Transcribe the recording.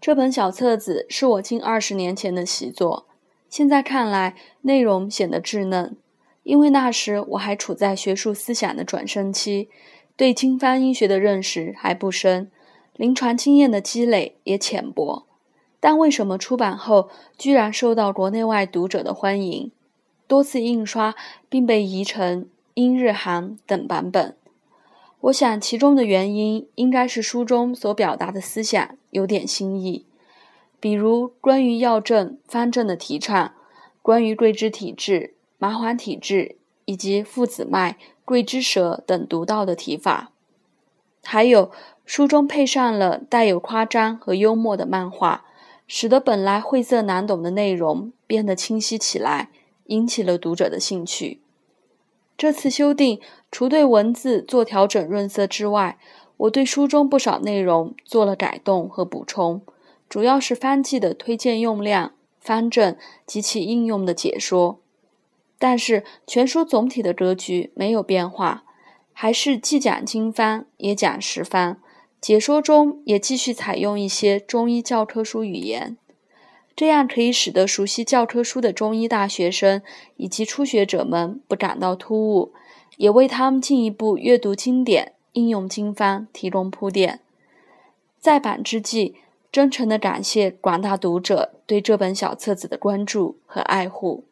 这本小册子是我近二十年前的习作，现在看来内容显得稚嫩，因为那时我还处在学术思想的转生期，对经方医学的认识还不深，临床经验的积累也浅薄。但为什么出版后居然受到国内外读者的欢迎，多次印刷并被译成英、日、韩等版本？我想，其中的原因应该是书中所表达的思想有点新意，比如关于药证、方证的提倡，关于桂枝体质、麻黄体质以及附子脉、桂枝舌等独到的提法，还有书中配上了带有夸张和幽默的漫画，使得本来晦涩难懂的内容变得清晰起来，引起了读者的兴趣。这次修订除对文字做调整润色之外，我对书中不少内容做了改动和补充，主要是方剂的推荐用量、方证及其应用的解说。但是全书总体的格局没有变化，还是既讲经方也讲实方，解说中也继续采用一些中医教科书语言。这样可以使得熟悉教科书的中医大学生以及初学者们不感到突兀，也为他们进一步阅读经典、应用经方提供铺垫。在版之际，真诚的感谢广大读者对这本小册子的关注和爱护。